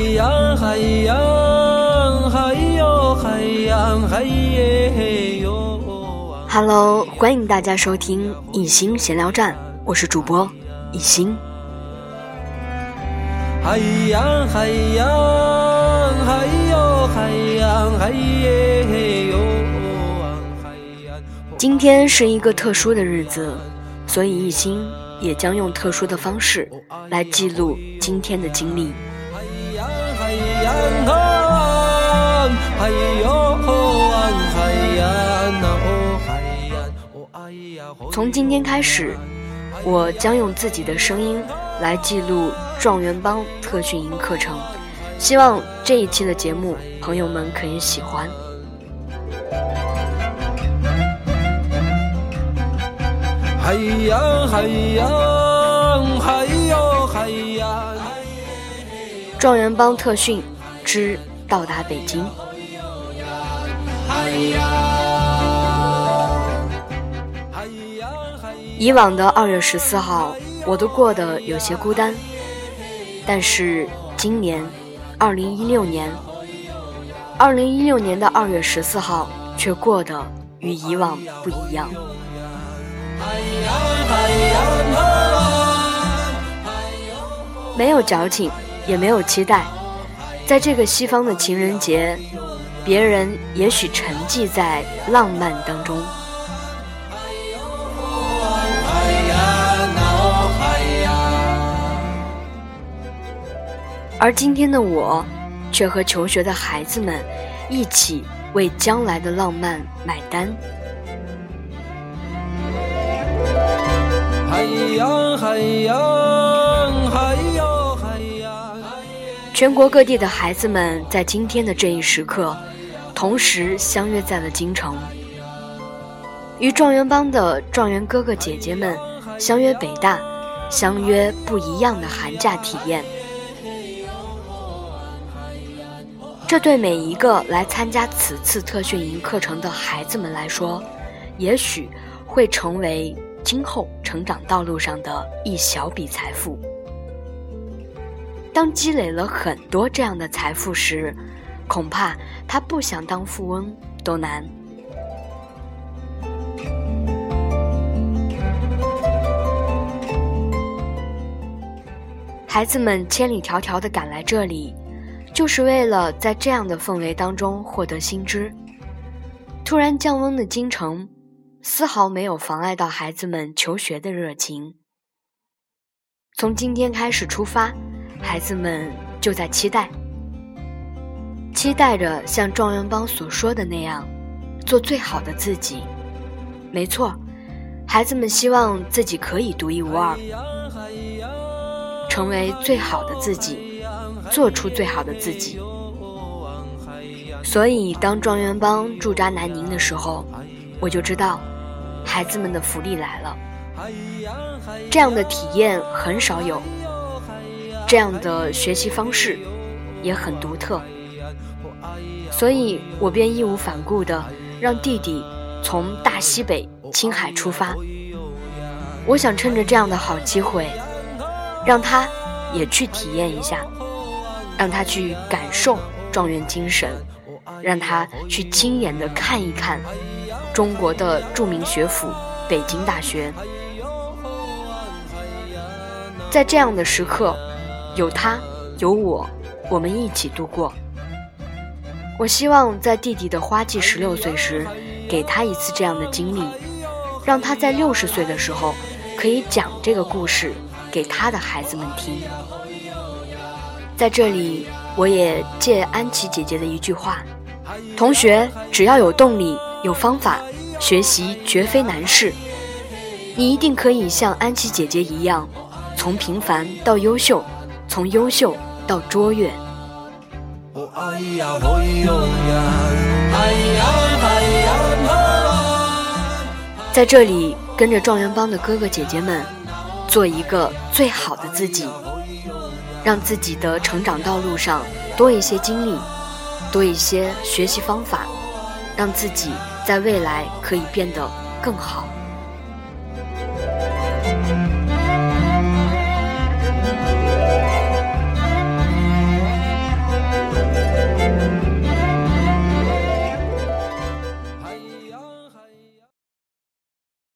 洋海洋海哟海洋海耶哟。Hello，欢迎大家收听一心闲聊站，我是主播一心。海洋海洋海哟海洋海耶哟。海洋今天是一个特殊的日子，所以一心也将用特殊的方式来记录今天的经历。从今天开始，我将用自己的声音来记录状元帮特训营课程，希望这一期的节目朋友们可以喜欢。海洋海洋海哟海洋。状元帮特训之到达北京。以往的二月十四号，我都过得有些孤单，但是今年，二零一六年，二零一六年的二月十四号却过得与以往不一样。没有矫情，也没有期待，在这个西方的情人节，别人也许沉寂在浪漫当中。而今天的我，却和求学的孩子们一起为将来的浪漫买单。海洋海洋全国各地的孩子们在今天的这一时刻，同时相约在了京城，与状元帮的状元哥哥姐姐们相约北大，相约不一样的寒假体验。这对每一个来参加此次特训营课程的孩子们来说，也许会成为今后成长道路上的一小笔财富。当积累了很多这样的财富时，恐怕他不想当富翁都难。孩子们千里迢迢地赶来这里。就是为了在这样的氛围当中获得新知。突然降温的京城，丝毫没有妨碍到孩子们求学的热情。从今天开始出发，孩子们就在期待，期待着像状元帮所说的那样，做最好的自己。没错，孩子们希望自己可以独一无二，成为最好的自己。做出最好的自己。所以，当状元帮驻扎南宁的时候，我就知道，孩子们的福利来了。这样的体验很少有，这样的学习方式也很独特。所以我便义无反顾地让弟弟从大西北青海出发。我想趁着这样的好机会，让他也去体验一下。让他去感受状元精神，让他去亲眼的看一看中国的著名学府北京大学。在这样的时刻，有他，有我，我们一起度过。我希望在弟弟的花季十六岁时，给他一次这样的经历，让他在六十岁的时候，可以讲这个故事给他的孩子们听。在这里，我也借安琪姐姐的一句话：“同学，只要有动力、有方法，学习绝非难事。你一定可以像安琪姐姐一样，从平凡到优秀，从优秀到卓越。”在这里，跟着状元帮的哥哥姐姐们，做一个最好的自己。让自己的成长道路上多一些经历，多一些学习方法，让自己在未来可以变得更好。